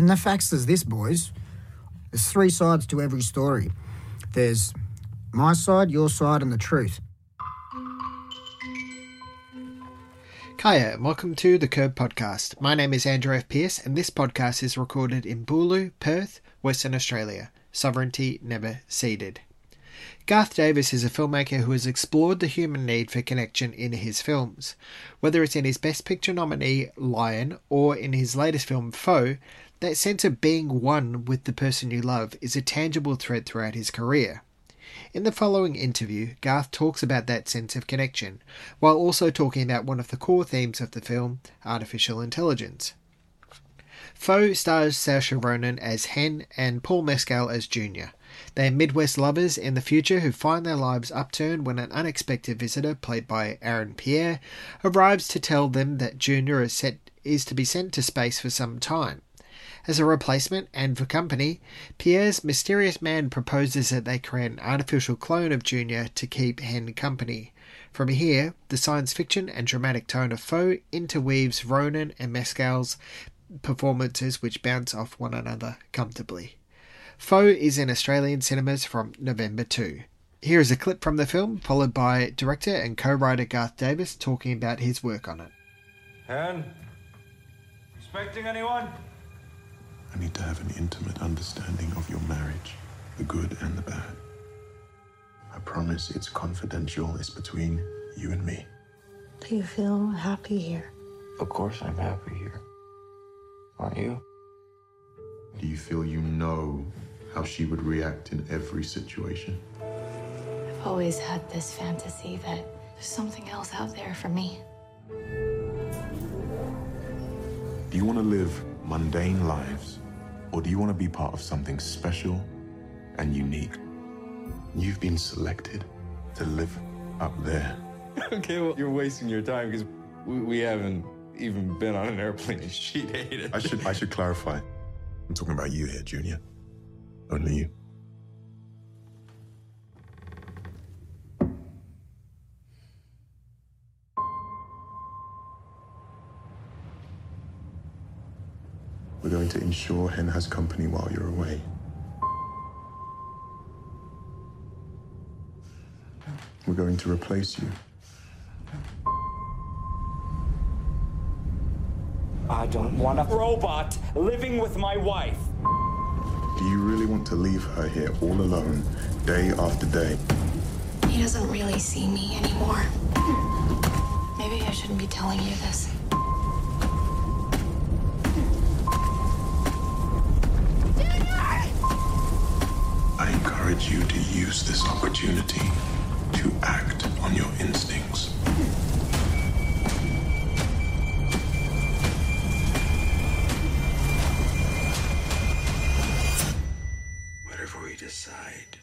And the facts is this, boys. There's three sides to every story. There's my side, your side, and the truth. Kaya, and welcome to the Curb Podcast. My name is Andrew F. Peirce, and this podcast is recorded in Boorloo, Perth, Western Australia. Sovereignty never ceded. Garth Davis is a filmmaker who has explored the human need for connection in his films. Whether it's in his Best Picture nominee, Lion, or in his latest film, Foe, that sense of being one with the person you love is a tangible thread throughout his career. In the following interview, Garth talks about that sense of connection, while also talking about one of the core themes of the film, artificial intelligence. Foe stars Saoirse Ronan as Hen and Paul Mescal as Junior. They are Midwest lovers in the future who find their lives upturned when an unexpected visitor, played by Aaron Pierre, arrives to tell them that Junior is, set, is to be sent to space for some time. As a replacement and for company, Pierre's mysterious man proposes that they create an artificial clone of Junior to keep Hen company. From here, the science fiction and dramatic tone of Foe interweaves Ronan and Mescal's performances which bounce off one another comfortably. Foe is in Australian cinemas from November 2. Here is a clip from the film, followed by director and co writer Garth Davis talking about his work on it. Hen? Expecting anyone? I need to have an intimate understanding of your marriage, the good and the bad. I promise it's confidential, it's between you and me. Do you feel happy here? Of course I'm happy here. Aren't you? Do you feel you know how she would react in every situation? I've always had this fantasy that there's something else out there for me. Do you want to live mundane lives, or do you want to be part of something special and unique? You've been selected to live up there. okay, well, you're wasting your time because we, we haven't even been on an airplane and she hated I should I should clarify. I'm talking about you here, Junior. Only you. To ensure Hen has company while you're away. We're going to replace you. I don't want a robot living with my wife. Do you really want to leave her here all alone, day after day? He doesn't really see me anymore. Maybe I shouldn't be telling you this. I encourage you to use this opportunity to act on your instincts. Whatever we decide,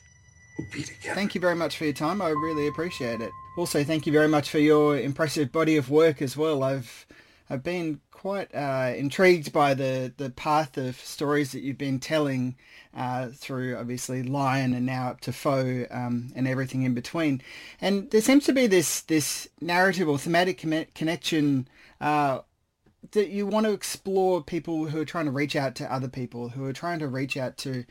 we'll be together. Thank you very much for your time. I really appreciate it. Also, thank you very much for your impressive body of work as well. I've I've been quite uh, intrigued by the, the path of stories that you've been telling uh, through obviously Lion and now up to Foe um, and everything in between. And there seems to be this this narrative or thematic con- connection uh, that you want to explore people who are trying to reach out to other people, who are trying to reach out to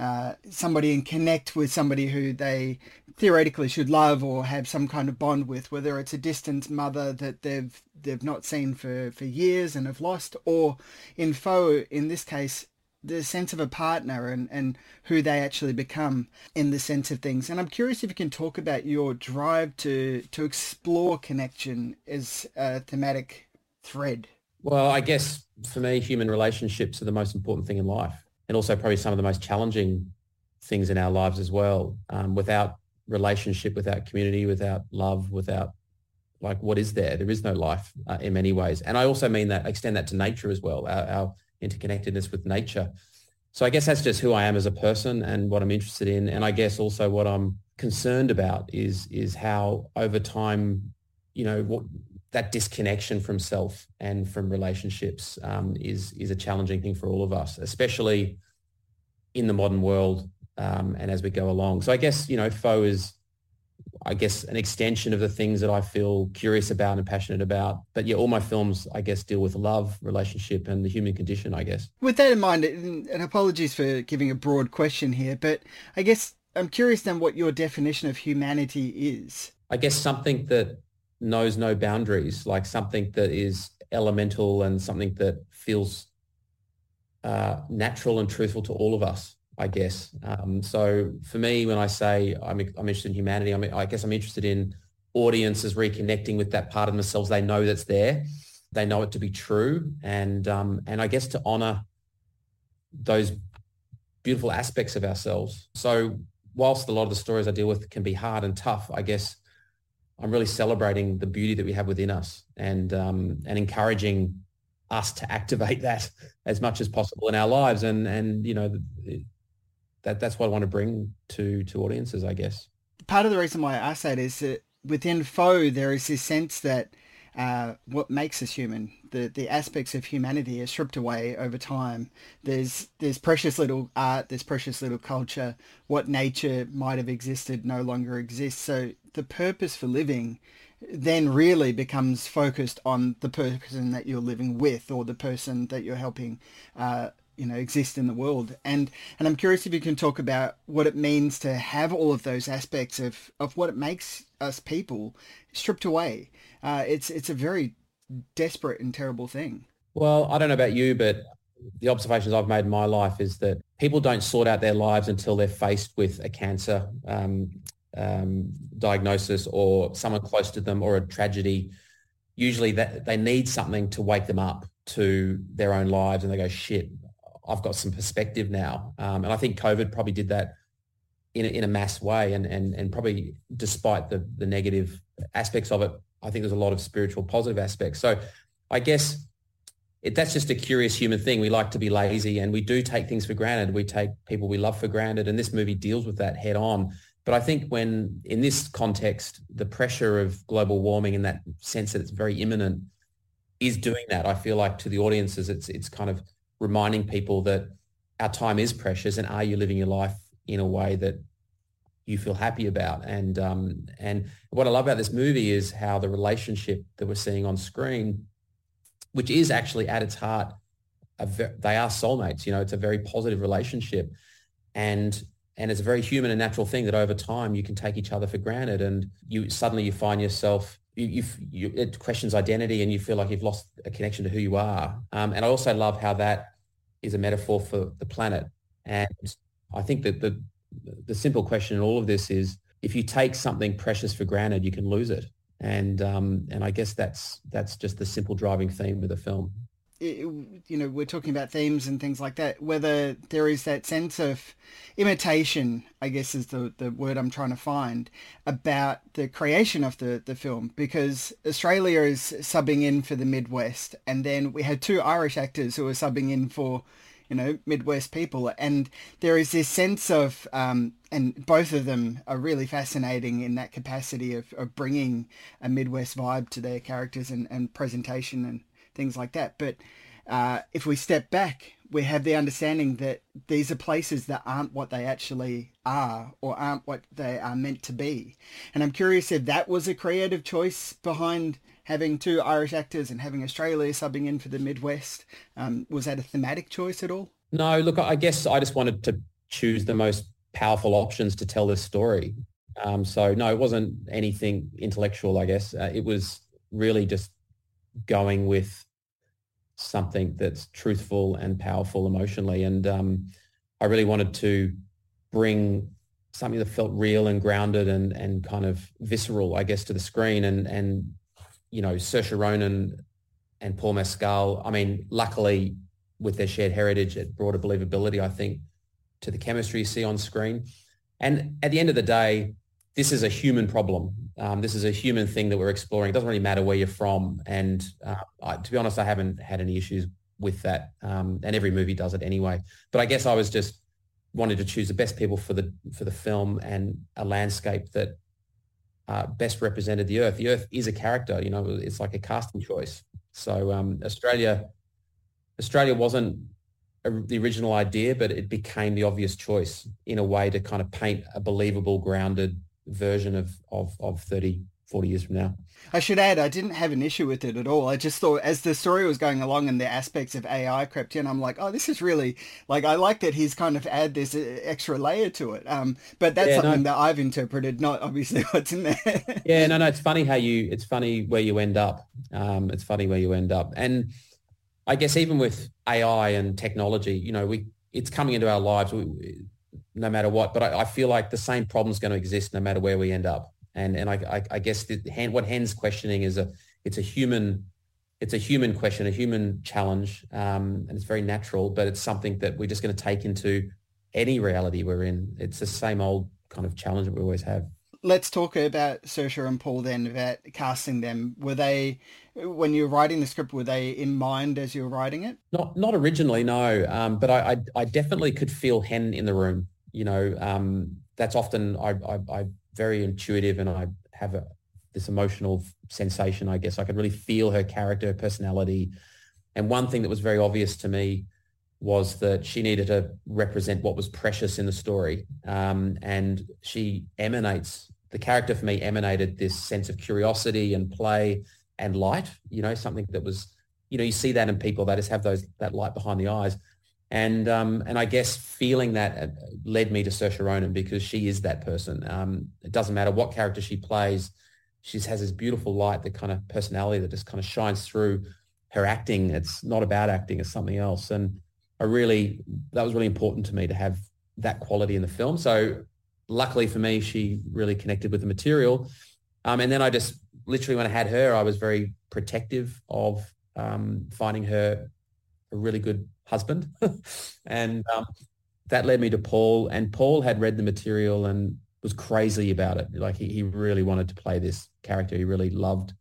uh, somebody and connect with somebody who they theoretically should love or have some kind of bond with, whether it's a distant mother that they've they've not seen for, for years and have lost, or in Foe, in this case, the sense of a partner and, and who they actually become in the sense of things. And I'm curious if you can talk about your drive to to explore connection as a thematic thread. Well, I guess for me, human relationships are the most important thing in life, and also probably some of the most challenging things in our lives as well. Um, without relationship, without community, without love, without like what is there? There is no life uh, in many ways. And I also mean that extend that to nature as well, our, our interconnectedness with nature. So I guess that's just who I am as a person and what I'm interested in. And I guess also what I'm concerned about is is how over time, you know, what that disconnection from self and from relationships um, is is a challenging thing for all of us, especially in the modern world um, and as we go along. So I guess you know, Foe is I guess, an extension of the things that I feel curious about and passionate about. But yeah, all my films, I guess, deal with love, relationship, and the human condition, I guess. With that in mind, and apologies for giving a broad question here, but I guess I'm curious then what your definition of humanity is. I guess something that knows no boundaries, like something that is elemental and something that feels uh, natural and truthful to all of us. I guess. Um, so for me, when I say I'm, I'm interested in humanity, I, mean, I guess I'm interested in audiences reconnecting with that part of themselves they know that's there. They know it to be true, and um, and I guess to honor those beautiful aspects of ourselves. So whilst a lot of the stories I deal with can be hard and tough, I guess I'm really celebrating the beauty that we have within us and um, and encouraging us to activate that as much as possible in our lives. And and you know, that that's what I want to bring to to audiences, I guess. Part of the reason why I say it is that within Foe there is this sense that uh, what makes us human, the the aspects of humanity are stripped away over time. There's there's precious little art, there's precious little culture. What nature might have existed no longer exists. So the purpose for living then really becomes focused on the person that you're living with or the person that you're helping uh, you know exist in the world. And and i'm curious if you can talk about what it means to have all of those aspects of of what it makes us people stripped away. Uh, it's it's a very desperate and terrible thing. Well i don't know about you but the observations i've made in my life is that people don't sort out their lives until they're faced with a cancer um, um, diagnosis or someone close to them or a tragedy. Usually that they need something to wake them up to their own lives and they go shit I've got some perspective now. Um, and I think COVID probably did that in a, in a mass way. And, and, and probably despite the, the negative aspects of it, I think there's a lot of spiritual positive aspects. So I guess it, that's just a curious human thing. We like to be lazy and we do take things for granted. We take people we love for granted. And this movie deals with that head on. But I think when in this context, the pressure of global warming in that sense that it's very imminent is doing that. I feel like to the audiences, it's, it's kind of reminding people that our time is precious and are you living your life in a way that you feel happy about? And um, and what I love about this movie is how the relationship that we're seeing on screen which is actually at its heart ve- they are soulmates you know it's a very positive relationship. And and it's a very human and natural thing that over time you can take each other for granted and you suddenly you find yourself you, you, it questions identity and you feel like you've lost a connection to who you are. Um, and I also love how that is a metaphor for the planet. And I think that the, the simple question in all of this is if you take something precious for granted, you can lose it. And, um, and I guess that's, that's just the simple driving theme of the film you know, we're talking about themes and things like that, whether there is that sense of imitation, I guess is the, the word I'm trying to find, about the creation of the, the film. Because Australia is subbing in for the Midwest, and then we had two Irish actors who are subbing in for, you know, Midwest people. And there is this sense of, um, and both of them are really fascinating in that capacity of, of bringing a Midwest vibe to their characters and, and presentation and things like that. But uh, if we step back, we have the understanding that these are places that aren't what they actually are or aren't what they are meant to be. And I'm curious if that was a creative choice behind having two Irish actors and having Australia subbing in for the Midwest. Um, was that a thematic choice at all? No, look, I guess I just wanted to choose the most powerful options to tell this story. Um, so no, it wasn't anything intellectual, I guess. Uh, it was really just going with something that's truthful and powerful emotionally. And um, I really wanted to bring something that felt real and grounded and, and kind of visceral, I guess, to the screen. And, and you know, Saoirse Ronan and Paul Mescal, I mean, luckily with their shared heritage, it brought a believability, I think, to the chemistry you see on screen. And at the end of the day, this is a human problem. Um, this is a human thing that we're exploring. It doesn't really matter where you're from. And uh, I, to be honest, I haven't had any issues with that. Um, and every movie does it anyway. But I guess I was just wanted to choose the best people for the for the film and a landscape that uh, best represented the Earth. The Earth is a character. You know, it's like a casting choice. So um, Australia, Australia wasn't a, the original idea, but it became the obvious choice in a way to kind of paint a believable, grounded version of, of, of 30, 40 years from now. I should add, I didn't have an issue with it at all. I just thought as the story was going along and the aspects of AI crept in, I'm like, oh, this is really like I like that he's kind of add this uh, extra layer to it. Um, but that's yeah, something no. that I've interpreted, not obviously what's in there. yeah, no, no, it's funny how you, it's funny where you end up. Um, it's funny where you end up, and I guess even with AI and technology, you know, we it's coming into our lives. We, no matter what, but I, I feel like the same problem is going to exist no matter where we end up. And and I, I, I guess the, what Hen's questioning is a it's a human it's a human question, a human challenge, um, and it's very natural. But it's something that we're just going to take into any reality we're in. It's the same old kind of challenge that we always have. Let's talk about Saoirse and Paul then about casting them. Were they when you were writing the script? Were they in mind as you were writing it? Not not originally, no. Um, but I, I, I definitely could feel Hen in the room. You know, um, that's often I, I, I very intuitive and I have a, this emotional sensation, I guess. I could really feel her character, her personality. And one thing that was very obvious to me was that she needed to represent what was precious in the story. Um, and she emanates, the character for me emanated this sense of curiosity and play and light, you know, something that was, you know, you see that in people, they just have those, that light behind the eyes. And um, and I guess feeling that uh, led me to Saoirse Ronan because she is that person. Um, it doesn't matter what character she plays, she has this beautiful light, the kind of personality that just kind of shines through her acting. It's not about acting; it's something else. And I really that was really important to me to have that quality in the film. So luckily for me, she really connected with the material. Um, and then I just literally when I had her, I was very protective of um, finding her a really good husband. and um, that led me to Paul. And Paul had read the material and was crazy about it. Like he, he really wanted to play this character. He really loved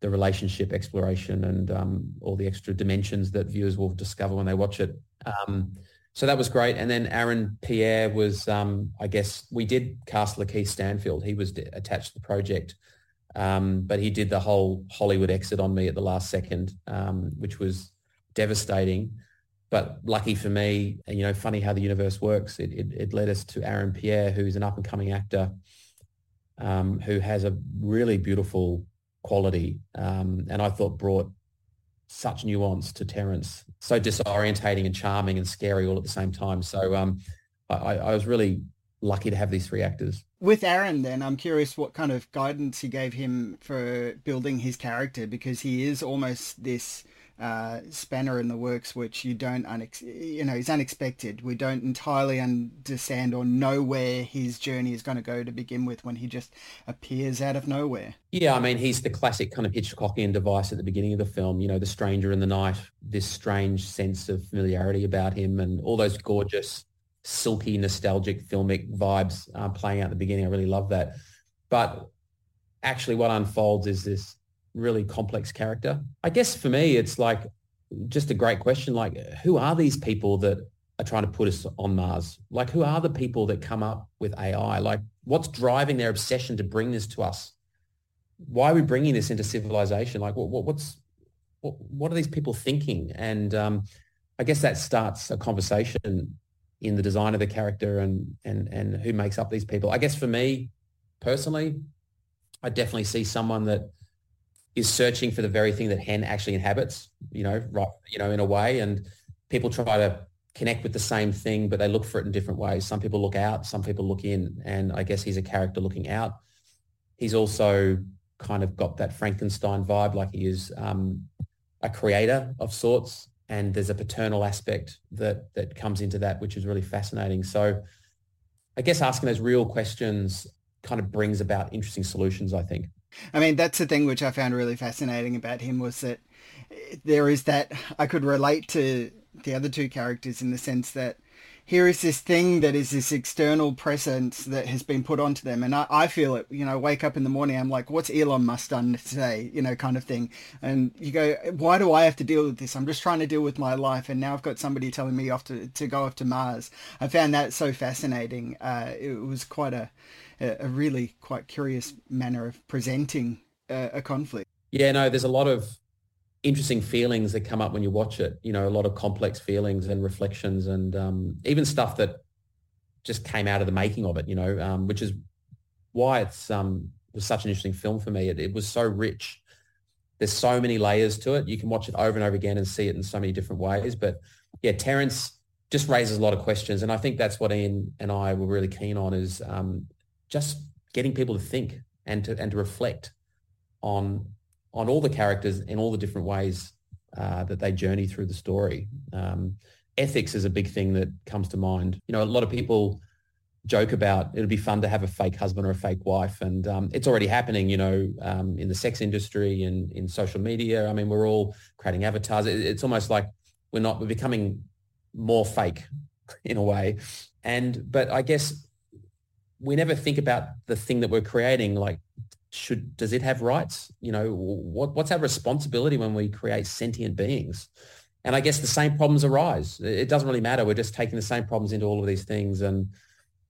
the relationship exploration and um, all the extra dimensions that viewers will discover when they watch it. Um, so that was great. And then Aaron Pierre was, um, I guess, we did cast Lakeith Stanfield. He was attached to the project, um, but he did the whole Hollywood exit on me at the last second, um, which was devastating. But lucky for me, and you know, funny how the universe works. It, it, it led us to Aaron Pierre, who's an up and coming actor um, who has a really beautiful quality, um, and I thought brought such nuance to Terrance, so disorientating and charming and scary all at the same time. So um, I, I was really lucky to have these three actors. With Aaron, then, I'm curious what kind of guidance he gave him for building his character because he is almost this uh, spanner in the works, which you don't, unex- you know, is unexpected. We don't entirely understand or know where his journey is going to go to begin with when he just appears out of nowhere. Yeah, I mean, he's the classic kind of Hitchcockian device at the beginning of the film. You know, the stranger in the night, this strange sense of familiarity about him, and all those gorgeous, silky, nostalgic, filmic vibes uh, playing out at the beginning. I really love that. But actually, what unfolds is this really complex character. I guess for me, it's like just a great question. Like, who are these people that are trying to put us on Mars? Like, who are the people that come up with AI? Like, what's driving their obsession to bring this to us? Why are we bringing this into civilization? Like, what, what what's what, what, are these people thinking? And um, I guess that starts a conversation in the design of the character and and and who makes up these people. I guess for me personally, I definitely see someone that is searching for the very thing that hen actually inhabits, you know, right, you know, in a way. And people try to connect with the same thing, but they look for it in different ways. Some people look out, some people look in. And I guess he's a character looking out. He's also kind of got that Frankenstein vibe, like he is um, a creator of sorts. And there's a paternal aspect that that comes into that, which is really fascinating. So I guess asking those real questions kind of brings about interesting solutions, I think. I mean, that's the thing which I found really fascinating about him was that there is that I could relate to the other two characters in the sense that here is this thing that is this external presence that has been put onto them. And I, I feel it, you know, wake up in the morning, I'm like, what's Elon Musk done today? You know, kind of thing. And you go, why do I have to deal with this? I'm just trying to deal with my life. And now I've got somebody telling me off to, to go off to Mars. I found that so fascinating. Uh, it was quite a, a, really quite curious manner of presenting a, a conflict. Yeah, no, there's a lot of interesting feelings that come up when you watch it. You know, a lot of complex feelings and reflections, and um, even stuff that just came out of the making of it. You know, um, which is why it's um was such an interesting film for me. It, it was so rich. There's so many layers to it. You can watch it over and over again and see it in so many different ways. But yeah, Terrance just raises a lot of questions, and I think that's what Iain and I were really keen on is um, just getting people to think and to and to reflect on on all the characters in all the different ways uh, that they journey through the story. Um, ethics is a big thing that comes to mind. You know, a lot of people joke about it'd be fun to have a fake husband or a fake wife, and um, it's already happening. You know, um, in the sex industry and in social media. I mean, we're all creating avatars. It, it's almost like we're not we're becoming more fake in a way. And but I guess we never think about the thing that we're creating like should does it have rights? You know what what's our responsibility when we create sentient beings? And i guess the same problems arise. It doesn't really matter. We're just taking the same problems into all of these things and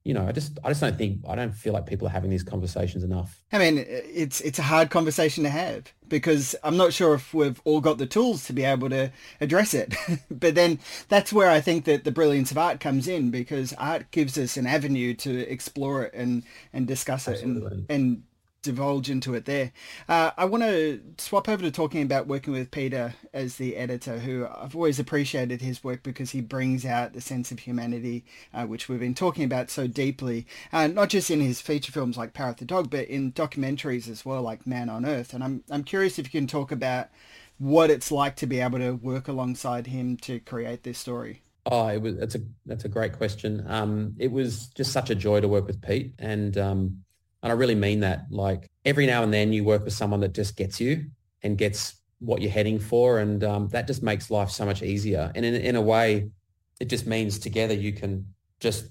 you know, I just I just don't think I don't feel like people are having these conversations enough. I mean, it's it's a hard conversation to have because I'm not sure if we've all got the tools to be able to address it. but then that's where I think that the brilliance of art comes in because art gives us an avenue to explore it and and discuss Absolutely. it and and divulge into it there. Uh, I want to swap over to talking about working with Peter as the editor, who I've always appreciated his work because he brings out the sense of humanity, uh, which we've been talking about so deeply, uh, not just in his feature films like Power of the Dog, but in documentaries as well, like Man on Earth. And I'm I'm curious if you can talk about what it's like to be able to work alongside him to create this story. Oh, it was. That's a that's a great question. Um, it was just such a joy to work with Pete, and um, and I really mean that. Like every now and then you work with someone that just gets you and gets what you're heading for. And um, that just makes life so much easier. And in, in a way, it just means together you can just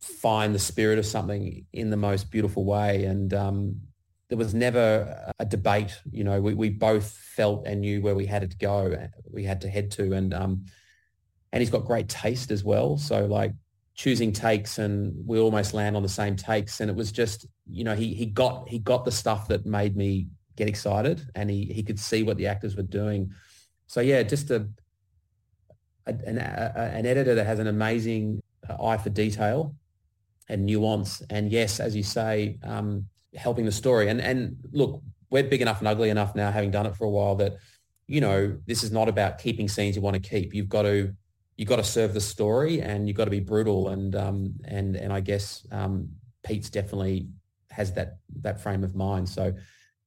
find the spirit of something in the most beautiful way. And um, there was never a debate. You know, we, we both felt and knew where we had to go, we had to head to. And, um, and he's got great taste as well. So like choosing takes and we almost land on the same takes. And it was just you know he he got he got the stuff that made me get excited and he he could see what the actors were doing. So yeah just a, a an, a, an editor that has an amazing eye for detail and nuance. And yes as you say um, helping the story. And and look we're big enough and ugly enough now having done it for a while that you know this is not about keeping scenes you want to keep. You've got to you got to serve the story and you got to be brutal and um, and and I guess um, Pete's definitely has that that frame of mind. So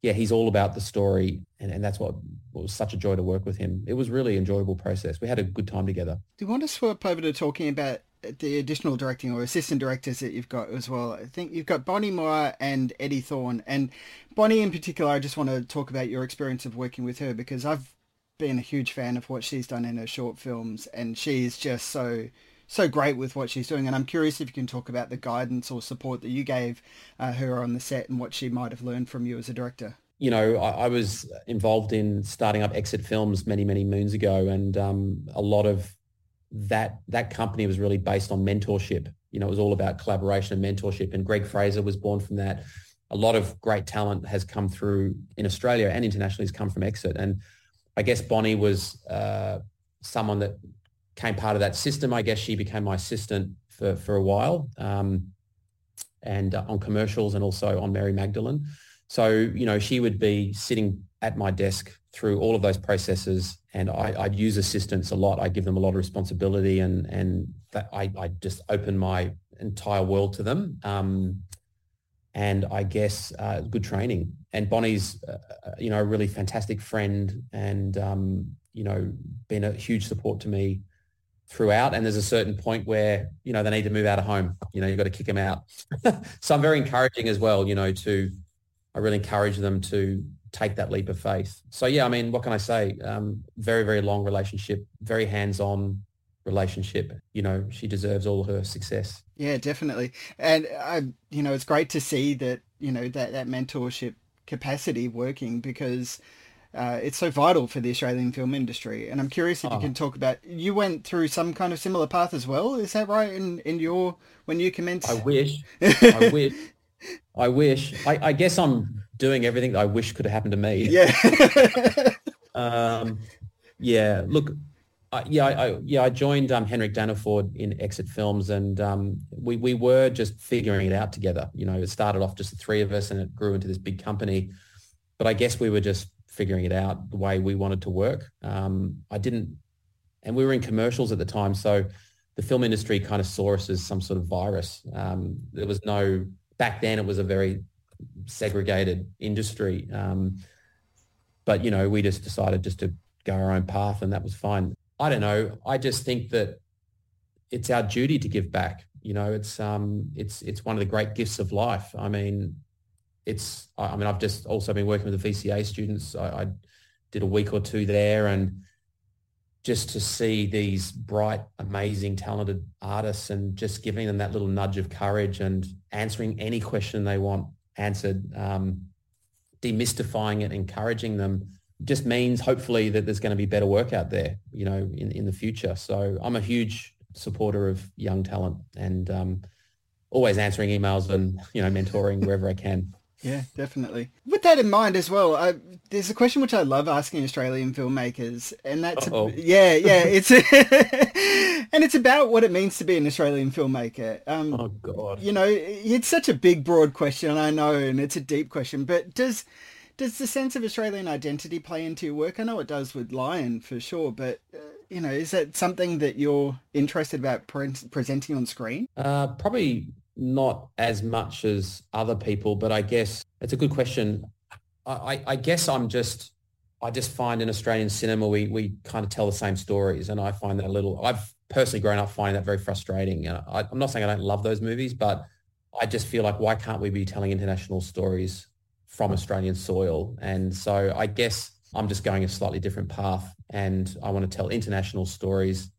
yeah, he's all about the story and, and that's what was such a joy to work with him. It was really enjoyable process. We had a good time together. Do you want to swap over to talking about the additional directing or assistant directors that you've got as well. I think you've got Bonnie Moore and Eddie Thorne. And Bonnie in particular, I just want to talk about your experience of working with her because I've been a huge fan of what she's done in her short films, and she's just so so great with what she's doing. And I'm curious if you can talk about the guidance or support that you gave uh, her on the set and what she might have learned from you as a director. You know, I, I was involved in starting up Exit Films many, many moons ago, and um, a lot of that that company was really based on mentorship. You know, it was all about collaboration and mentorship, and Greig Fraser was born from that. A lot of great talent has come through in Australia and internationally has come from Exit, and I guess Bonnie was uh, someone that came part of that system. I guess she became my assistant for, for a while um, and uh, on commercials and also on Mary Magdalene. So, you know, she would be sitting at my desk through all of those processes and I, would use assistants a lot. I give them a lot of responsibility and, and I, I just open my entire world to them. Um, and I guess uh, good training. And Bonnie's, uh, uh, you know, a really fantastic friend and, um, you know, been a huge support to me throughout. And there's a certain point where, you know, they need to move out of home. You know, you've got to kick them out. so I'm very encouraging as well, you know, to, I really encourage them to take that leap of faith. So yeah, I mean, what can I say? Um, very, very long relationship, very hands-on, relationship. You know, she deserves all her success. Yeah, definitely. And I, you know, it's great to see that you know that that mentorship capacity working because. Uh, it's so vital for the Australian film industry, and I'm curious if oh. you can talk about. You went through some kind of similar path as well. Is that right? In in your when you commenced, I wish, I wish, I wish. I, I guess I'm doing everything that I wish could have happened to me. Yeah. um, yeah. Look, I, yeah, I, yeah, I joined um, Henrik Daneford in Exit Films, and um, we we were just figuring it out together. You know, it started off just the three of us, and it grew into this big company. But I guess we were just figuring it out the way we wanted to work. Um, I didn't, and we were in commercials at the time, so the film industry kind of saw us as some sort of virus. Um, there was no back then; it was a very segregated industry. Um, but you know, we just decided just to go our own path, and that was fine. I don't know. I just think that it's our duty to give back. You know, it's um, it's it's one of the great gifts of life. I mean, it's. I mean, I've just also been working with the VCA students. I, I did a week or two there, and just to see these bright, amazing, talented artists, and just giving them that little nudge of courage and answering any question they want answered, um, demystifying it, encouraging them just means hopefully that there's going to be better work out there, you know, in, in the future. So I'm a huge supporter of young talent and um, always answering emails and, you know, mentoring wherever I can. Yeah, definitely. With that in mind as well, I, there's a question which I love asking Australian filmmakers, and that's Uh-oh. yeah, yeah, it's and it's about what it means to be an Australian filmmaker. Um, oh God! You know, it's such a big, broad question, I know, and it's a deep question. But does does the sense of Australian identity play into your work? I know it does with Lion for sure, but uh, you know, is that something that you're interested about pre- presenting on screen? Uh, probably not as much as other people, but I guess it's a good question. I, I, I guess I'm just, I just find in Australian cinema we we kind of tell the same stories, and I find that a little. I've personally grown up finding that very frustrating. And I, I'm not saying I don't love those movies, but I just feel like why can't we be telling international stories from Australian soil? And so I guess I'm just going a slightly different path, and I want to tell international stories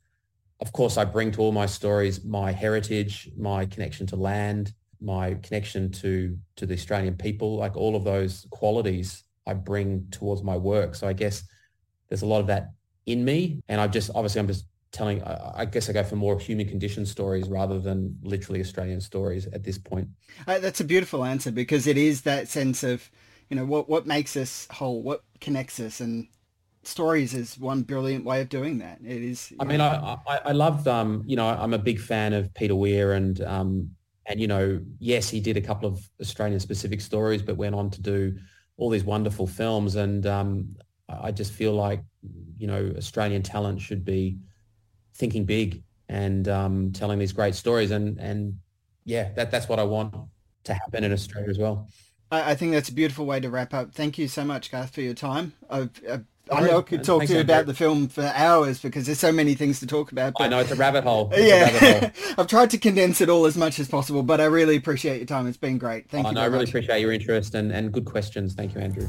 of course, I bring to all my stories my heritage, my connection to land, my connection to to the Australian people, like all of those qualities I bring towards my work. So I guess there's a lot of that in me, and I've just obviously I'm just telling. I guess I go for more human condition stories rather than literally Australian stories at this point. Uh, that's a beautiful answer because it is that sense of you know what what makes us whole, what connects us, and stories is one brilliant way of doing that. It is. I mean, I, I, I loved, um, you know, I'm a big fan of Peter Weir and, um, and, you know, yes, he did a couple of Australian specific stories, but went on to do all these wonderful films. And um, I just feel like, you know, Australian talent should be thinking big and um, telling these great stories. And, and yeah, that, that's what I want to happen in Australia as well. I think that's a beautiful way to wrap up. Thank you so much, Garth, for your time. I've, I've I know I could talk to you about the film for hours because there's so many things to talk about. But, I know it's a rabbit hole. It's yeah, rabbit hole. I've tried to condense it all as much as possible, but I really appreciate your time. It's been great. Thank oh, you. No, I really much. appreciate your interest and, and good questions. Thank you, Andrew.